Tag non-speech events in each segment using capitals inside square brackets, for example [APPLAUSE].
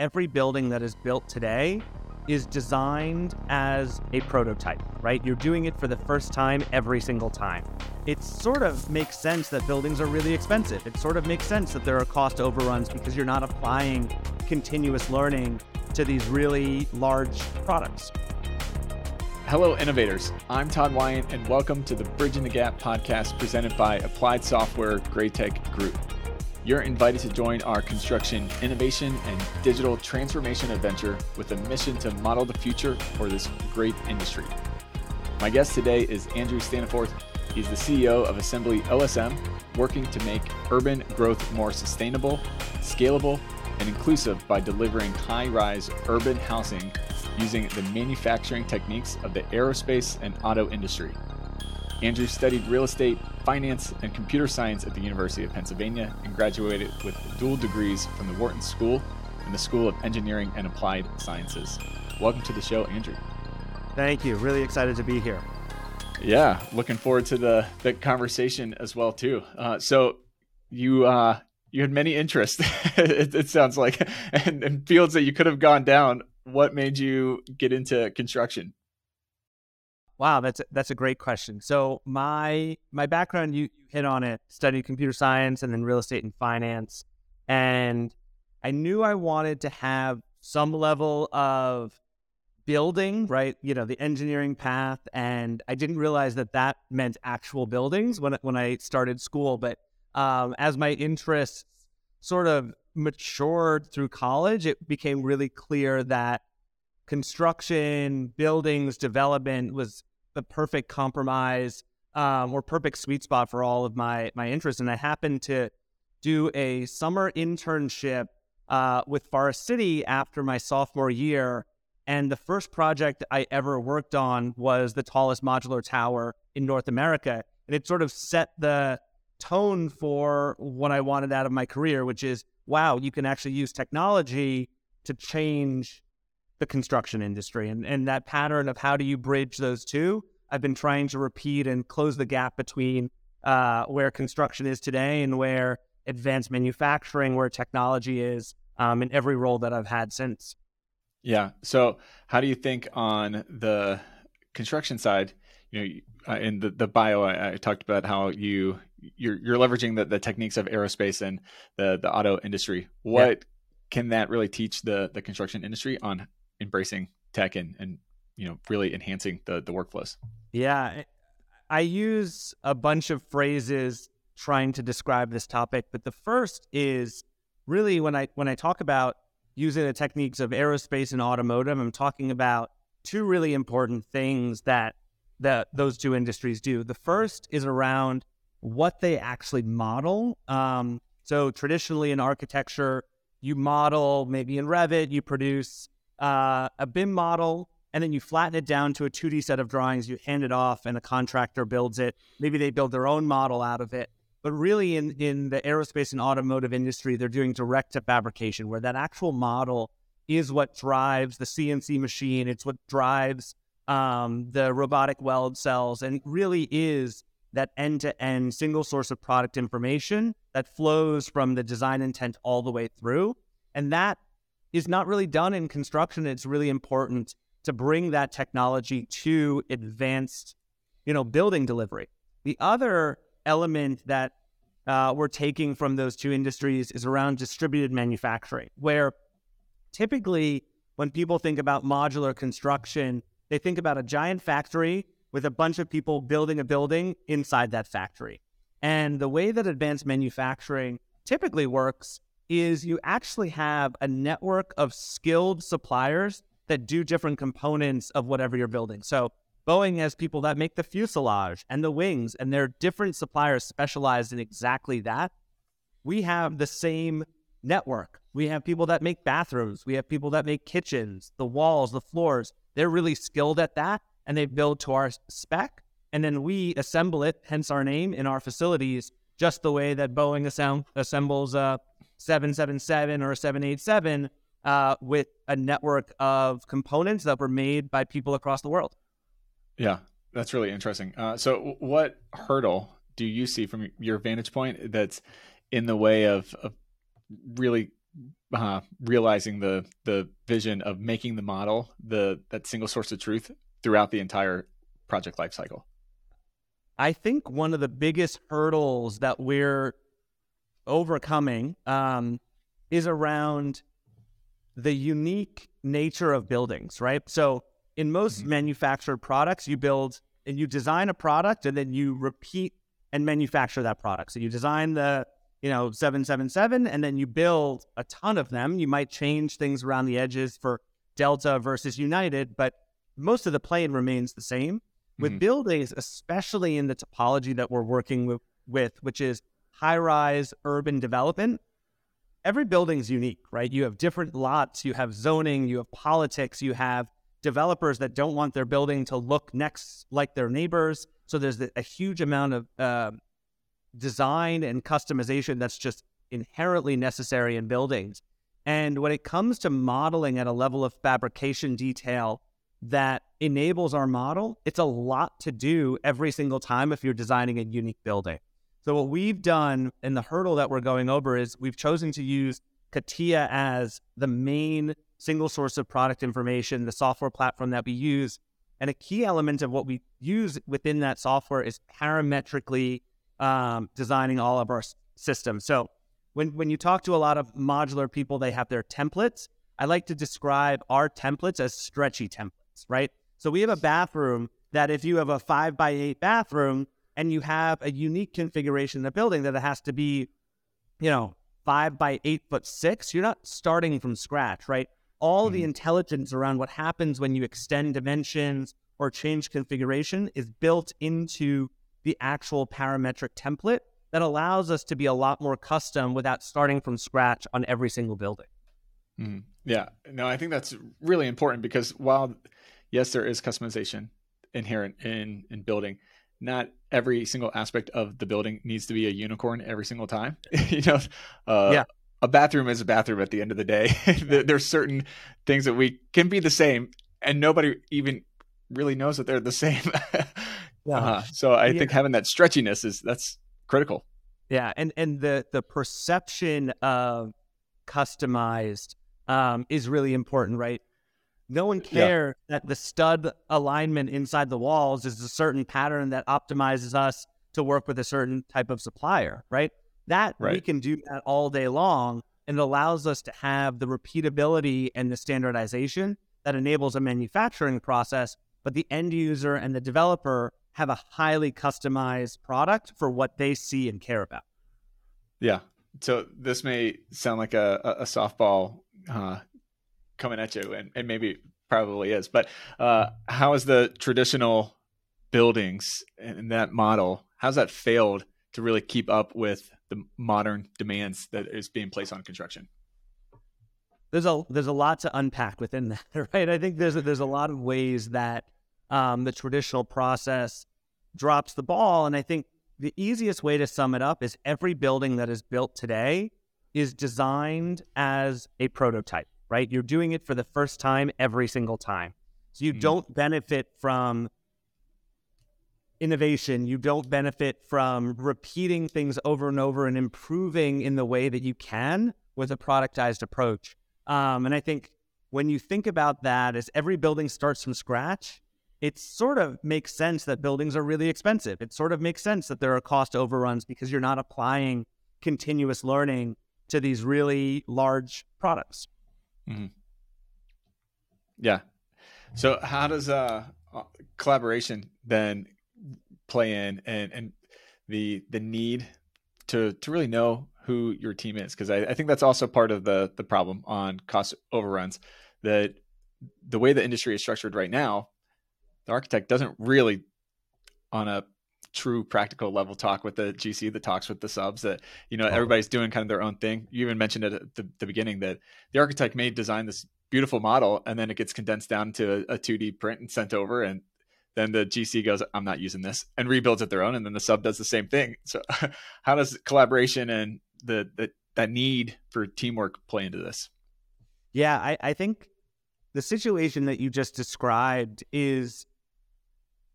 every building that is built today is designed as a prototype, right? You're doing it for the first time every single time. It sort of makes sense that buildings are really expensive. It sort of makes sense that there are cost overruns because you're not applying continuous learning to these really large products. Hello, innovators. I'm Todd Wyant, and welcome to the Bridging the Gap podcast presented by Applied Software Graitec Group. You're invited to join our construction innovation and digital transformation adventure with a mission to model the future for this great industry. My guest today is Andrew Staniforth. He's the CEO of Assembly OSM, working to make urban growth more sustainable, scalable, and inclusive by delivering high rise urban housing using the manufacturing techniques of the aerospace and auto industry. Andrew studied real estate, finance, and computer science at the University of Pennsylvania and graduated with dual degrees from the Wharton School and the School of Engineering and Applied Sciences. Welcome to the show, Andrew. Thank you. Really excited to be here. Yeah, looking forward to the the conversation as well too. Uh, so you uh, you had many interests. [LAUGHS] it, it, sounds like, [LAUGHS] and, and fields that you could have gone down. What made you get into construction? Wow, that's a, that's a great question. So my my background, you, you hit on it. Studied computer science and then real estate and finance, and I knew I wanted to have some level of building, right? You know, the engineering path, and I didn't realize that that meant actual buildings when when I started school. But um, as my interests sort of matured through college, it became really clear that construction, buildings, development was the perfect compromise um, or perfect sweet spot for all of my my interests. And I happened to do a summer internship uh, with Forest City after my sophomore year. And the first project I ever worked on was the tallest modular tower in North America. And it sort of set the tone for what I wanted out of my career, which is wow, you can actually use technology to change the construction industry. And, and that pattern of how do you bridge those two, I've been trying to repeat and close the gap between uh, where construction is today and where advanced manufacturing, where technology is um, in every role that I've had since. Yeah. So, how do you think on the construction side? You know, uh, in the, the bio, I, I, talked about how you you're, you're leveraging the, the techniques of aerospace and the the auto industry. What yeah. can that really teach the the construction industry on embracing tech and and you know really enhancing the the workflows. Yeah i use a bunch of phrases trying to describe this topic but the first is really when i when i talk about using the techniques of aerospace and automotive i'm talking about two really important things that that those two industries do. The first is around what they actually model. Um, so traditionally in architecture you model maybe in revit you produce uh, a BIM model, and then you flatten it down to a 2D set of drawings. You hand it off, and a contractor builds it. Maybe they build their own model out of it. But really, in, in the aerospace and automotive industry, they're doing direct to fabrication, where that actual model is what drives the CNC machine. It's what drives um, the robotic weld cells, and really is that end to end single source of product information that flows from the design intent all the way through. And that is not really done in construction. It's really important to bring that technology to advanced, you know, building delivery. The other element that uh, we're taking from those two industries is around distributed manufacturing, where typically when people think about modular construction, they think about a giant factory with a bunch of people building a building inside that factory. And the way that advanced manufacturing typically works is you actually have a network of skilled suppliers that do different components of whatever you're building. So Boeing has people that make the fuselage and the wings, and they're different suppliers specialized in exactly that. We have the same network. We have people that make bathrooms. We have people that make kitchens, the walls, the floors. They're really skilled at that, and they build to our spec. And then we assemble it, hence our name, in our facilities, just the way that Boeing assemb- assembles uh, 777 or a 787 uh, with a network of components that were made by people across the world. Yeah, that's really interesting. Uh, so, what hurdle do you see from your vantage point that's in the way of, of really uh, realizing the the vision of making the model the that single source of truth throughout the entire project lifecycle? I think one of the biggest hurdles that we're overcoming um, is around the unique nature of buildings, right? So in most mm-hmm. manufactured products, you build and you design a product and then you repeat and manufacture that product. So you design the you know 777 and then you build a ton of them. You might change things around the edges for Delta versus United, but most of the plane remains the same. With mm-hmm. buildings, especially in the topology that we're working with, with which is high rise urban development, every building is unique, right? You have different lots, you have zoning, you have politics, you have developers that don't want their building to look next like their neighbors. So there's a huge amount of uh, design and customization that's just inherently necessary in buildings. And when it comes to modeling at a level of fabrication detail that enables our model, it's a lot to do every single time if you're designing a unique building. So what we've done and the hurdle that we're going over is we've chosen to use CATIA as the main single source of product information, the software platform that we use. And a key element of what we use within that software is parametrically um, designing all of our systems. So when, when you talk to a lot of modular people, they have their templates. I like to describe our templates as stretchy templates, right? So we have a bathroom that if you have a five by eight bathroom and you have a unique configuration in the building that it has to be, you know, five by eight foot six, you're not starting from scratch, right? all mm-hmm. the intelligence around what happens when you extend dimensions or change configuration is built into the actual parametric template that allows us to be a lot more custom without starting from scratch on every single building. Mm. Yeah, no, I think that's really important because while yes, there is customization inherent in in building, not every single aspect of the building needs to be a unicorn every single time. [LAUGHS] you know, uh, yeah a bathroom is a bathroom at the end of the day. [LAUGHS] There's certain things that we can be the same, and nobody even really knows that they're the same. [LAUGHS] yeah. Uh, so I yeah. think having that stretchiness is that's critical. Yeah, and and the the perception of customized um, is really important, right? No one care yeah. that the stud alignment inside the walls is a certain pattern that optimizes us to work with a certain type of supplier, right? That right. we can do that all day long and it allows us to have the repeatability and the standardization that enables a manufacturing process, but the end user and the developer have a highly customized product for what they see and care about. Yeah. So this may sound like a, a softball uh, coming at you, and, and maybe probably is, but uh, how is the traditional buildings and that model, how's that failed to really keep up with the modern demands that is being placed on construction? There's a there's a lot to unpack within [LAUGHS] that, right? I think there's a, there's a lot of ways that um, the traditional process drops the ball, and I think the easiest way to sum it up is every building that is built today is designed as a prototype, right? You're doing it for the first time every single time. So you mm-hmm. don't benefit from innovation. You don't benefit from repeating things over and over and improving in the way that you can with a productized approach. Um, and I think when you think about that, as every building starts from scratch, it sort of makes sense that buildings are really expensive. It sort of makes sense that there are cost overruns because you're not applying continuous learning to these really large products. Mm-hmm. Yeah. So how does uh, uh collaboration then play in and and the the need to to really know who your team is because I, I, think that's also part of the the problem on cost overruns that the way the industry is structured right now the architect doesn't really on a true practical level talk with the gc that talks with the subs that you know oh. everybody's doing kind of their own thing you even mentioned it at the, the, beginning that the architect may design this beautiful model and then it gets condensed down to a, a 2d print and sent over and then the GC goes, I'm not using this and rebuilds it their own. And then the sub does the same thing. So [LAUGHS] how does collaboration and the, the that need for teamwork play into this? Yeah, I, I think the situation that you just described is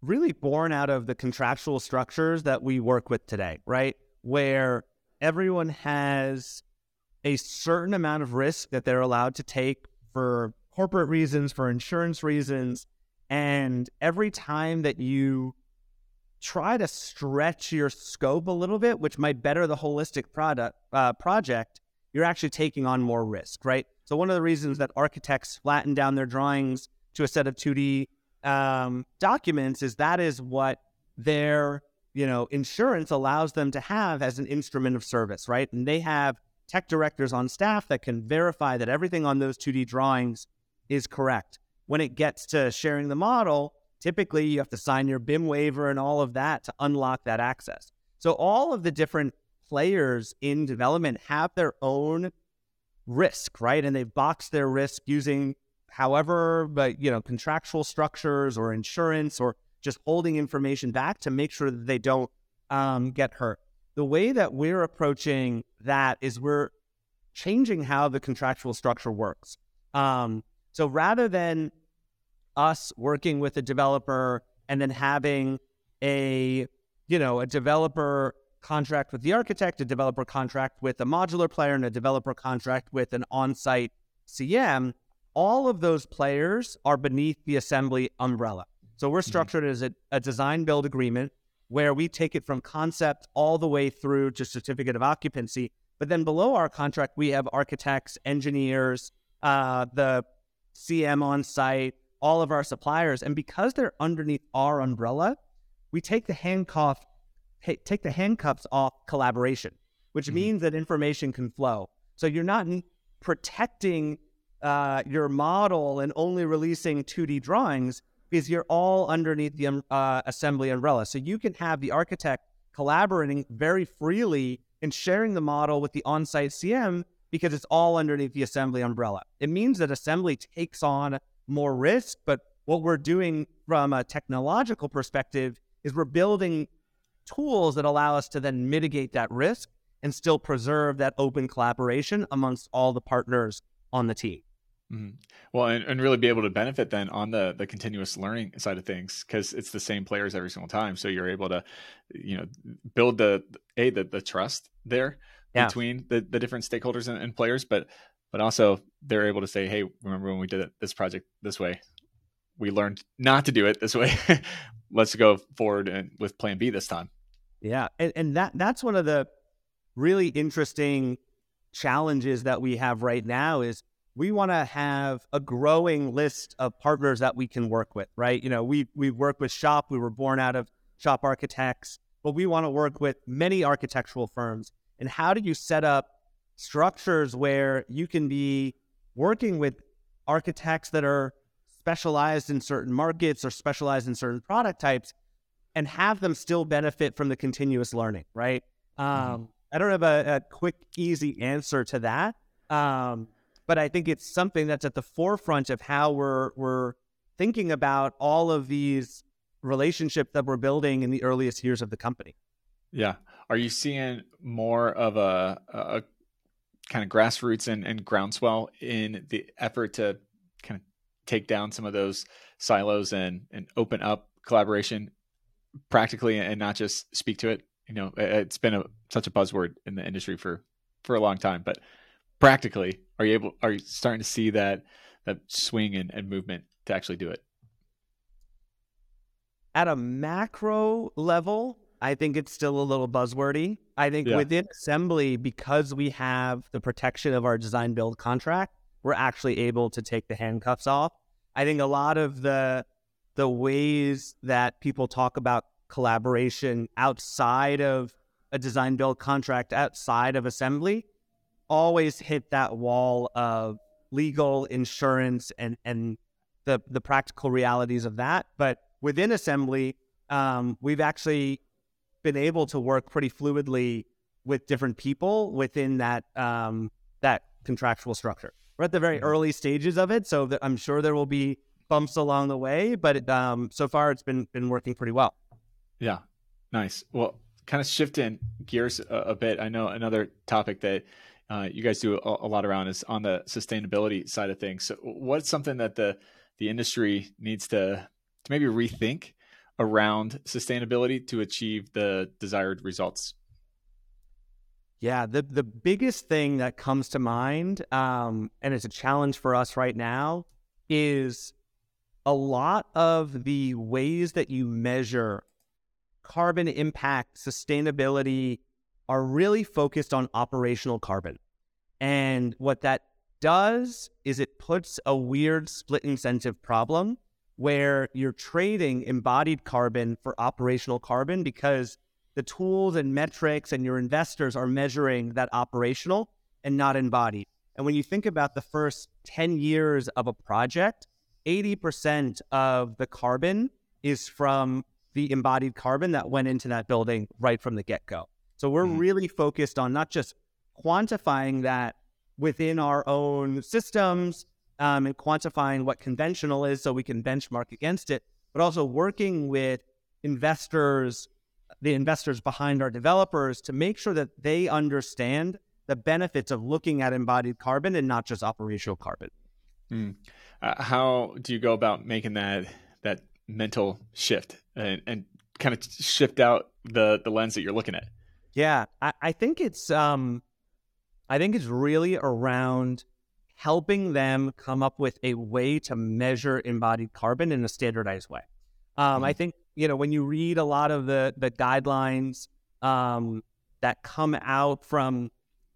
really born out of the contractual structures that we work with today, right? Where everyone has a certain amount of risk that they're allowed to take for corporate reasons, for insurance reasons. And every time that you try to stretch your scope a little bit, which might better the holistic product uh, project, you're actually taking on more risk, right? So one of the reasons that architects flatten down their drawings to a set of 2D um, documents is that is what their you know insurance allows them to have as an instrument of service, right? And they have tech directors on staff that can verify that everything on those 2D drawings is correct. When it gets to sharing the model, typically you have to sign your BIM waiver and all of that to unlock that access. So all of the different players in development have their own risk, right? And they've boxed their risk using however, but you know, contractual structures or insurance or just holding information back to make sure that they don't um, get hurt. The way that we're approaching that is we're changing how the contractual structure works. Um, so rather than us working with a developer and then having a you know a developer contract with the architect, a developer contract with a modular player, and a developer contract with an on-site CM. All of those players are beneath the assembly umbrella. So we're mm-hmm. structured mm-hmm. as a, a design build agreement where we take it from concept all the way through to certificate of occupancy. But then below our contract, we have architects, engineers, uh, the CM on site, all of our suppliers. And because they're underneath our umbrella, we take the handcuff take the handcuffs off collaboration, which mm-hmm. means that information can flow. So you're not protecting uh, your model and only releasing 2D drawings because you're all underneath the um, uh, assembly umbrella. So you can have the architect collaborating very freely and sharing the model with the on-site CM because it's all underneath the assembly umbrella. It means that assembly takes on more risk. But what we're doing from a technological perspective is we're building tools that allow us to then mitigate that risk and still preserve that open collaboration amongst all the partners on the team. Mm-hmm. Well, and, and really be able to benefit then on the the continuous learning side of things because it's the same players every single time. So you're able to, you know, build the a the, the trust there yeah. between the, the different stakeholders and, and players, but but also they're able to say, hey, remember when we did it, this project this way? We learned not to do it this way. [LAUGHS] Let's go forward and with plan B this time. Yeah. And, and that that's one of the really interesting challenges that we have right now is we want to have a growing list of partners that we can work with, right? You know, we we work with Shop. We were born out of Shop Architects, but we want to work with many architectural firms. And how do you set up structures where you can be working with architects that are specialized in certain markets or specialized in certain product types and have them still benefit from the continuous learning, right? Mm-hmm. Um, mm-hmm. I don't have a, a, quick, easy answer to that. Um, but I think it's something that's at the forefront of how we're, we're thinking about all of these relationships that we're building in the earliest years of the company. Yeah. Are you seeing more of a, a kind of grassroots and, and groundswell in the effort to kind of take down some of those silos and and open up collaboration practically and not just speak to it you know it's been a such a buzzword in the industry for for a long time but practically are you able are you starting to see that that swing and, and movement to actually do it at a macro level I think it's still a little buzzwordy. I think yeah. within assembly, because we have the protection of our design build contract, we're actually able to take the handcuffs off. I think a lot of the the ways that people talk about collaboration outside of a design build contract, outside of assembly, always hit that wall of legal insurance and and the the practical realities of that. But within assembly, um, we've actually been able to work pretty fluidly with different people within that um, that contractual structure. We're at the very mm-hmm. early stages of it, so I'm sure there will be bumps along the way, but it, um, so far it's been been working pretty well. Yeah, nice. Well, kind of shifting gears a, a bit. I know another topic that uh, you guys do a, a, lot around is on the sustainability side of things. So, what's something that the the industry needs to to maybe rethink around sustainability to achieve the desired results? Yeah, the the biggest thing that comes to mind, um, and it's a challenge for us right now, is a lot of the ways that you measure carbon impact, sustainability, are really focused on operational carbon. And what that does is it puts a weird split incentive problem where you're trading embodied carbon for operational carbon because the tools and metrics and your investors are measuring that operational and not embodied. And when you think about the first 10 years of a project, 80% of the carbon is from the embodied carbon that went into that building right from the get go. So we're mm-hmm. really focused on not just quantifying that within our own systems um, and quantifying what conventional is so we can benchmark against it, but also working with investors, the investors behind our developers to make sure that they understand the benefits of looking at embodied carbon and not just operational carbon. Mm. Uh, how do you go about making that that mental shift and, and kind of shift out the the lens that you're looking at? Yeah, I, I think it's um, I think it's really around helping them come up with a way to measure embodied carbon in a standardized way. Um, mm-hmm. I think you know when you read a lot of the the guidelines um, that come out from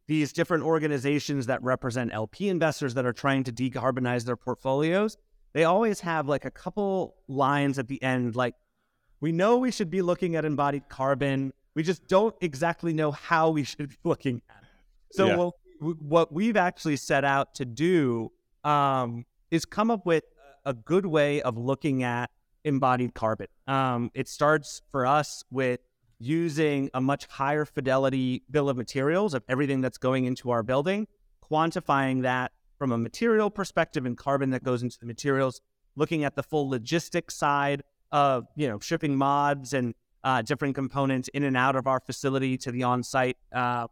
these different organizations that represent LP investors that are trying to decarbonize their portfolios, they always have like a couple lines at the end, like we know we should be looking at embodied carbon. We just don't exactly know how we should be [LAUGHS] looking at it. So, yeah. what, what we've actually set out to do um, is come up with a good way of looking at embodied carbon. Um, it starts for us with using a much higher fidelity bill of materials of everything that's going into our building, quantifying that from a material perspective and carbon that goes into the materials, looking at the full logistics side of you know shipping mods and uh, different components in and out of our facility to the on-site uh,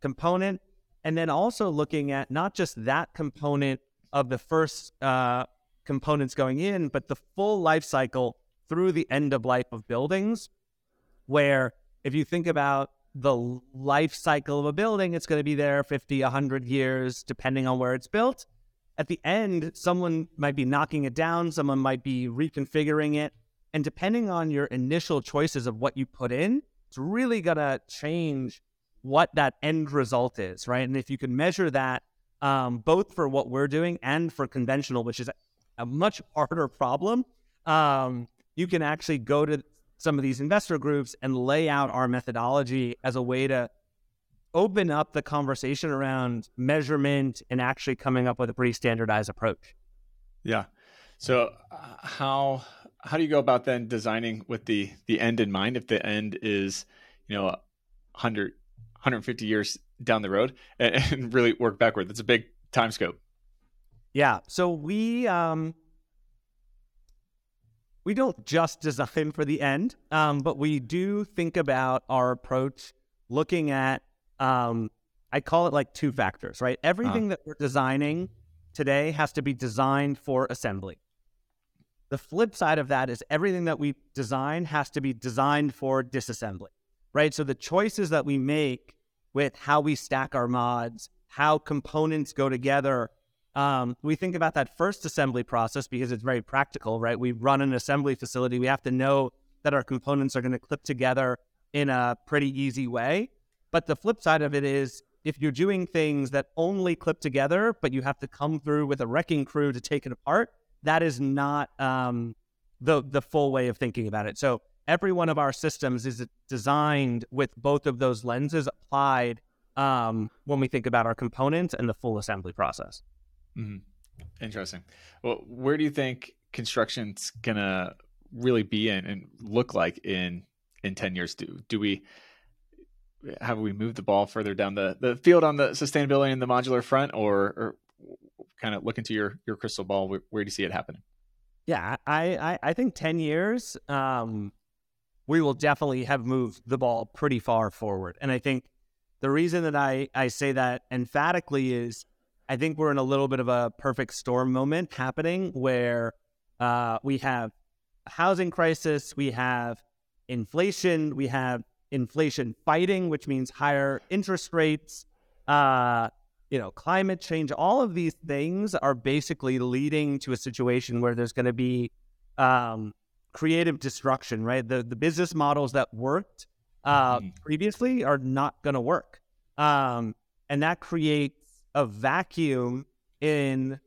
component, and then also looking at not just that component of the first uh, components going in, but the full life cycle through the end of life of buildings. Where if you think about the life cycle of a building, it's going to be there 50, 100 years, depending on where it's built. At the end, someone might be knocking it down, someone might be reconfiguring it. And depending on your initial choices of what you put in, it's really going to change what that end result is, right? And if you can measure that um, both for what we're doing and for conventional, which is a much harder problem, um, you can actually go to some of these investor groups and lay out our methodology as a way to open up the conversation around measurement and actually coming up with a pretty standardized approach. Yeah. So uh, how how do you go about then designing with the the end in mind if the end is you know 100 150 years down the road [LAUGHS] and, and really work backward? That's a big time scope. Yeah. So we um we don't just design for the end um, but we do think about our approach looking at um, i call it like two factors right? Everything uh-huh. that we're designing today has to be designed for assembly the flip side of that is everything that we design has to be designed for disassembly, right? So the choices that we make with how we stack our mods, how components go together, um, we think about that first assembly process because it's very practical, right? We run an assembly facility. We have to know that our components are going to clip together in a pretty easy way. But the flip side of it is if you're doing things that only clip together, but you have to come through with a wrecking crew to take it apart, that is not um, the the full way of thinking about it. So every one of our systems is designed with both of those lenses applied um, when we think about our components and the full assembly process. Mm-hmm. Interesting. Well, where do you think construction's gonna really be in and look like in in ten years? Do do we have we moved the ball further down the, the field on the sustainability and the modular front, or, or kind of look into your your crystal ball, where, where do you see it happening? Yeah, I I, I think ten years, um, we will definitely have moved the ball pretty far forward, and I think the reason that I I say that emphatically is I think we're in a little bit of a perfect storm moment happening where uh, we have a housing crisis, we have inflation, we have inflation fighting, which means higher interest rates, uh, you know, climate change. All of these things are basically leading to a situation where there's going to be um, creative destruction, right? The the business models that worked uh, mm-hmm. previously are not going to work, um, and that creates a vacuum in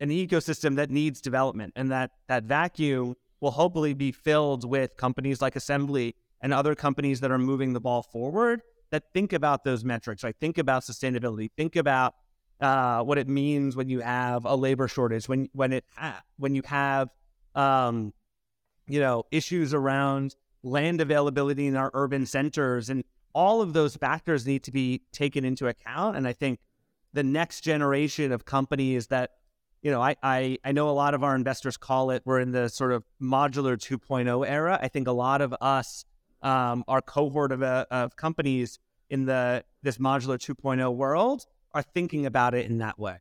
an ecosystem that needs development, and that that vacuum will hopefully be filled with companies like Assembly and other companies that are moving the ball forward that think about those metrics, right? Think about sustainability. Think about uh, what it means when you have a labor shortage, when when it when you have um, you know issues around land availability in our urban centers, and all of those factors need to be taken into account. And I think the next generation of companies that you know, I, I, I know a lot of our investors call it, we're in the sort of modular 2.0 era. I think a lot of us um, our cohort of, uh, of companies in the this modular 2.0 world are thinking about it in that way.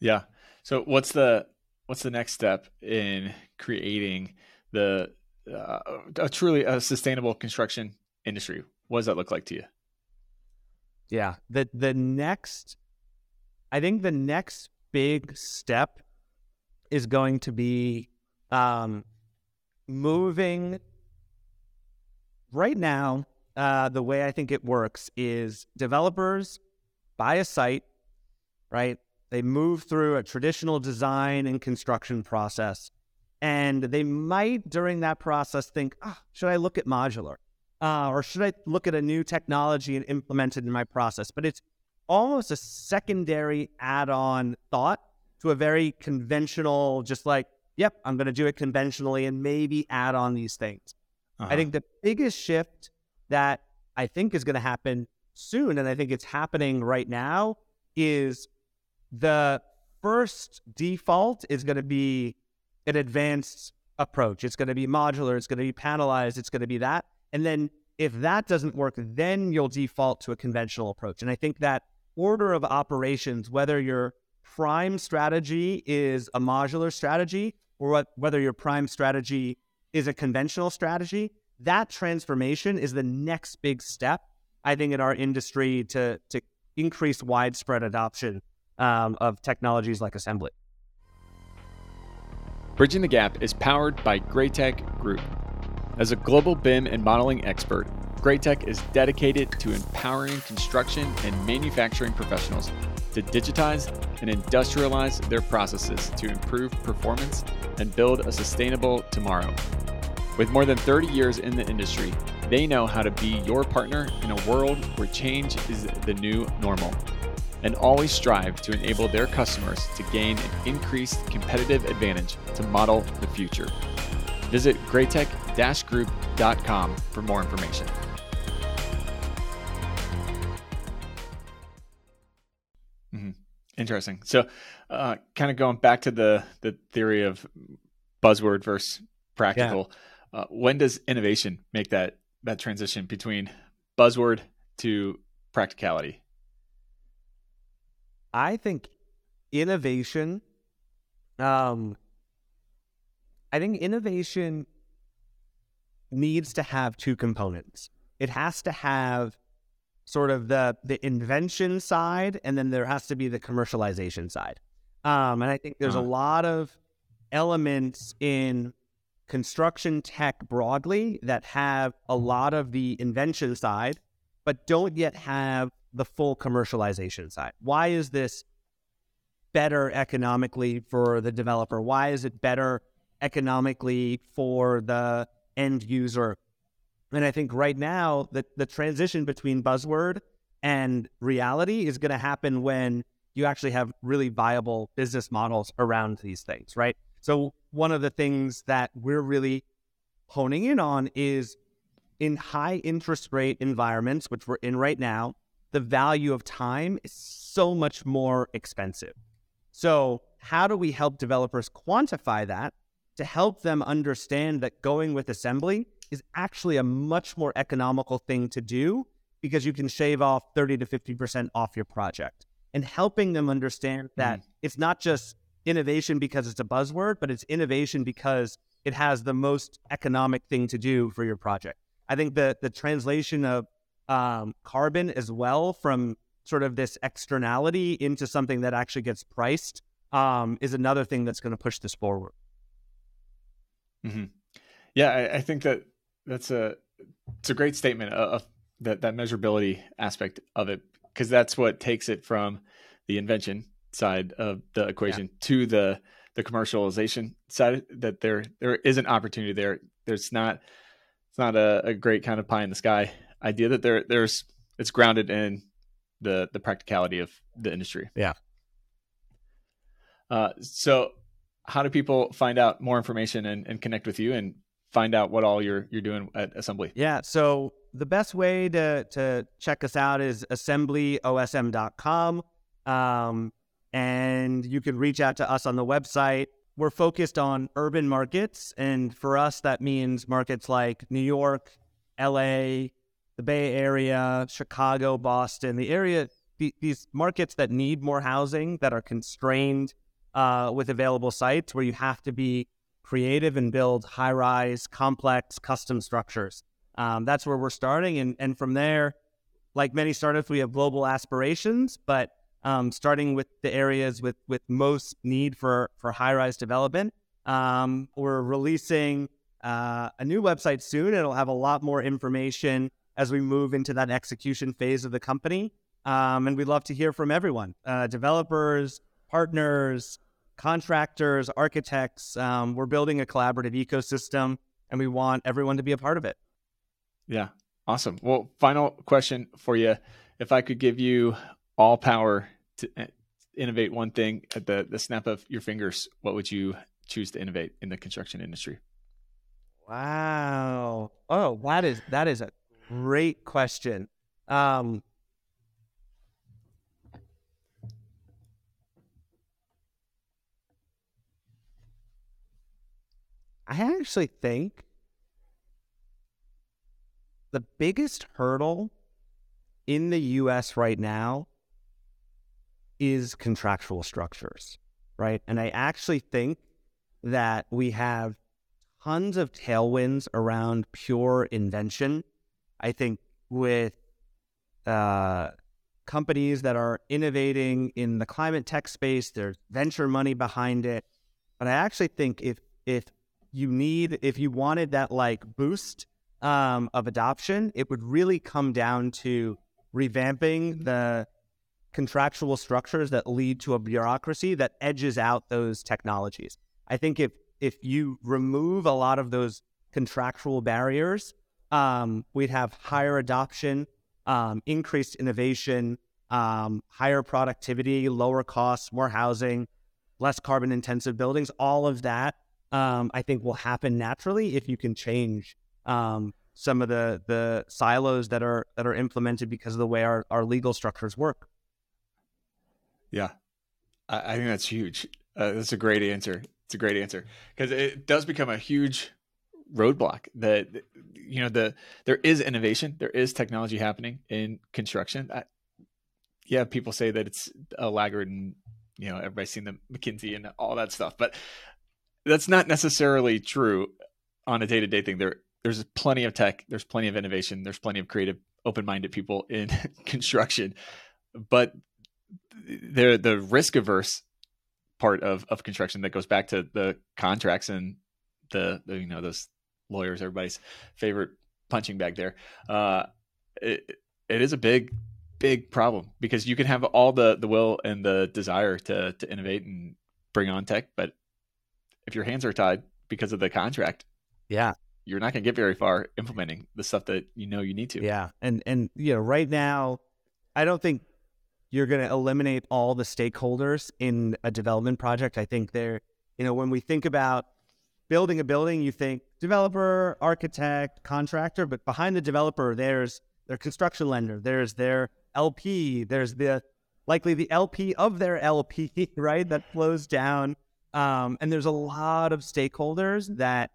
Yeah. So what's the what's the next step in creating the uh, a truly a sustainable construction industry? What does that look like to you? Yeah. The the next I think the next big step is going to be um, moving right now, uh, the way I think it works is developers buy a site, right? They move through a traditional design and construction process. And they might, during that process, think, oh, should I look at modular? Uh, or should I look at a new technology and implement it in my process? But it's almost a secondary add on thought to a very conventional, just like, yep, I'm going to do it conventionally and maybe add on these things. Uh-huh. I think the biggest shift that I think is going to happen soon, and I think it's happening right now, is the first default is going to be an advanced approach. It's going to be modular, it's going to be panelized, it's going to be that. And then if that doesn't work, then you'll default to a conventional approach. And I think that order of operations, whether your prime strategy is a modular strategy or what, whether your prime strategy is a conventional strategy. That transformation is the next big step, I think, in our industry to, to increase widespread adoption um, of technologies like assembly. Bridging the Gap is powered by Graitec Group. As a global BIM and modeling expert, Graitec is dedicated to empowering construction and manufacturing professionals to digitize and industrialize their processes to improve performance and build a sustainable tomorrow. With more than 30 years in the industry, they know how to be your partner in a world where change is the new normal and always strive to enable their customers to gain an increased competitive advantage to model the future. Visit graitec-group.com for more information. Mm-hmm. Interesting. So, uh, kind of going back to the the theory of buzzword versus practical. Yeah uh, when does innovation make that that transition between buzzword to practicality? I think innovation. Um, I think innovation needs to have two components. It has to have sort of the the invention side, and then there has to be the commercialization side. Um, and I think there's uh-huh. a lot of elements in construction tech broadly that have a lot of the invention side, but don't yet have the full commercialization side. Why is this better economically for the developer? Why is it better economically for the end user? And I think right now the, the transition between buzzword and reality is going to happen when you actually have really viable business models around these things, right? So one of the things that we're really honing in on is in high interest rate environments, which we're in right now, the value of time is so much more expensive. So, how do we help developers quantify that to help them understand that going with assembly is actually a much more economical thing to do because you can shave off 30 to 50% off your project and helping them understand that mm. it's not just innovation because it's a buzzword, but it's innovation because it has the most economic thing to do for your project. I think the the translation of um, carbon as well from sort of this externality into something that actually gets priced um, is another thing that's going to push this forward. Mm-hmm. Yeah, I, I, think that that's a it's a great statement of that that measurability aspect of it because that's what takes it from the invention side of the equation yeah. to the the commercialization side that there there is an opportunity there there's not it's not a, a great kind of pie in the sky idea that there there's it's grounded in the the practicality of the industry yeah uh, so how do people find out more information and, and connect with you and find out what all you're you're doing at assembly yeah so the best way to to check us out is assemblyosm.com um, and you can reach out to us on the website. We're focused on urban markets. And for us, that means markets like New York, LA, the Bay Area, Chicago, Boston, the area, these markets that need more housing, that are constrained uh, with available sites, where you have to be creative and build high rise, complex, custom structures. Um, that's where we're starting. And, and from there, like many startups, we have global aspirations, but um, starting with the areas with, with most need for, for high rise development. Um, we're releasing uh, a new website soon. It'll have a lot more information as we move into that execution phase of the company. Um, and we'd love to hear from everyone uh, developers, partners, contractors, architects. Um, we're building a collaborative ecosystem and we want everyone to be a part of it. Yeah, awesome. Well, final question for you. If I could give you all power to eh, innovate one thing at the, the snap of your fingers, what would you choose to innovate in the construction industry? Wow. Oh, that is that is a great question. Um, I actually think the biggest hurdle in the US right now is contractual structures, right? And I actually think that we have tons of tailwinds around pure invention. I think with uh, companies that are innovating in the climate tech space, there's venture money behind it. But I actually think if if you need if you wanted that like boost um, of adoption, it would really come down to revamping the contractual structures that lead to a bureaucracy that edges out those technologies. I think if if you remove a lot of those contractual barriers, um, we'd have higher adoption, um, increased innovation, um, higher productivity, lower costs, more housing, less carbon intensive buildings. All of that, um, I think, will happen naturally if you can change um, some of the the silos that are that are implemented because of the way our, our legal structures work. Yeah, I, I think that's huge. Uh, that's a great answer. It's a great answer because it does become a huge roadblock that you know the there is innovation there is technology happening in construction I, yeah people say that it's a laggard and you know everybody's seen the mckinsey and all that stuff but that's not necessarily true on a day-to-day thing. There there's plenty of tech there's plenty of innovation there's plenty of creative open-minded people in [LAUGHS] construction but the the risk averse part of of construction that goes back to the contracts and the, the you know those lawyers everybody's favorite punching bag there. Uh it, it is a big big problem because you can have all the the will and the desire to to innovate and bring on tech but if your hands are tied because of the contract yeah you're not going to get very far implementing the stuff that you know you need to yeah and and you know right now i don't think you're going to eliminate all the stakeholders in a development project. I think there, you know, when we think about building a building, you think developer, architect, contractor, but behind the developer, there's their construction lender, there's their LP, there's the likely the LP of their LP, [LAUGHS] right? That flows down. Um, and there's a lot of stakeholders that,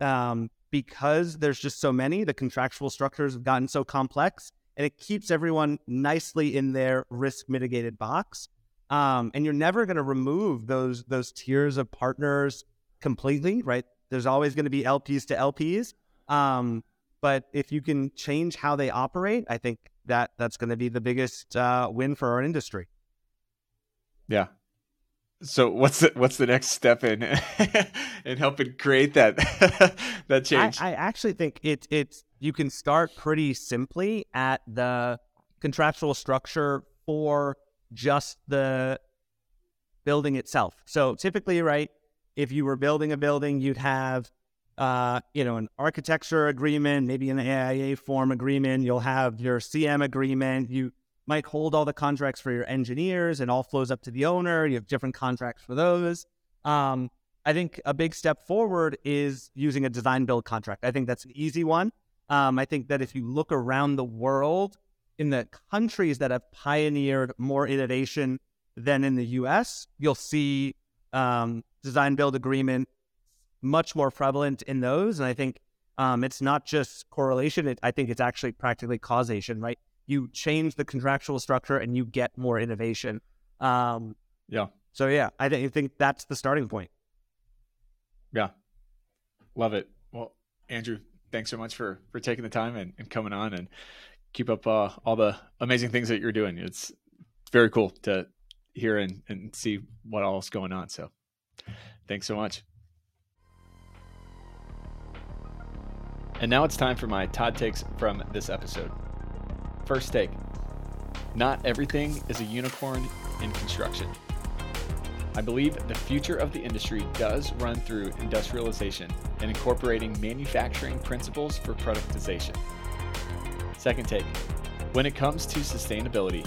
um, because there's just so many, the contractual structures have gotten so complex and it keeps everyone nicely in their risk mitigated box. Um, and you're never going to remove those those tiers of partners completely, right? There's always going to be LPs to LPs. Um, but if you can change how they operate, I think that that's going to be the biggest uh, win for our industry. Yeah. So what's the what's the next step in [LAUGHS] in helping create that [LAUGHS] that change? I, I actually think it it's you can start pretty simply at the contractual structure for just the building itself. So typically, right, if you were building a building, you'd have uh, you know, an architecture agreement, maybe an AIA form agreement. You'll have your CM agreement. You might hold all the contracts for your engineers and all flows up to the owner. You have different contracts for those. Um, I think a big step forward is using a design build contract. I think that's an easy one. Um, I think that if you look around the world in the countries that have pioneered more innovation than in the US, you'll see um, design build agreement much more prevalent in those. And I think um, it's not just correlation. It, I think it's actually practically causation, right? You change the contractual structure and you get more innovation. Um, yeah. So yeah, I, th- I think that's the starting point. Yeah. Love it. Well, Andrew, thanks so much for for taking the time and, and coming on and keep up uh, all the amazing things that you're doing. It's very cool to hear and, and see what all is going on. So thanks so much. And now it's time for my Todd takes from this episode. First take Not everything is a unicorn in construction. I believe the future of the industry does run through industrialization and incorporating manufacturing principles for productization. Second take When it comes to sustainability,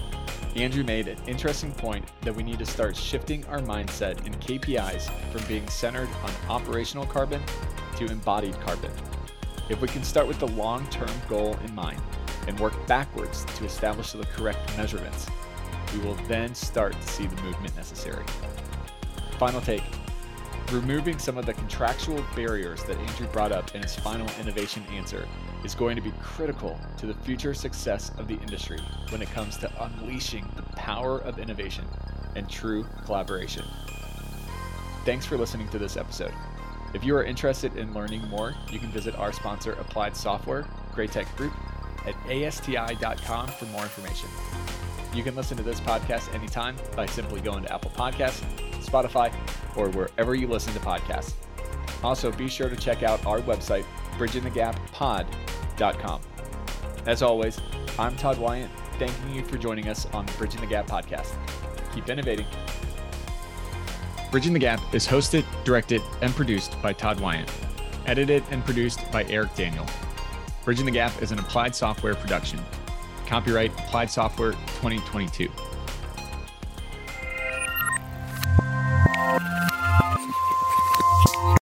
Andrew made an interesting point that we need to start shifting our mindset and KPIs from being centered on operational carbon to embodied carbon. If we can start with the long term goal in mind and work backwards to establish the correct measurements, we will then start to see the movement necessary. Final take removing some of the contractual barriers that Andrew brought up in his final innovation answer is going to be critical to the future success of the industry when it comes to unleashing the power of innovation and true collaboration. Thanks for listening to this episode. If you are interested in learning more, you can visit our sponsor, Applied Software, Tech Group, at asti.com for more information. You can listen to this podcast anytime by simply going to Apple Podcasts, Spotify, or wherever you listen to podcasts. Also, be sure to check out our website, bridgingthegappod.com. As always, I'm Todd Wyant, thanking you for joining us on the Bridging the Gap podcast. Keep innovating. Bridging the Gap is hosted, directed, and produced by Todd Wyant, edited and produced by Eric Daniel. Bridging the Gap is an applied software production. Copyright Applied Software 2022.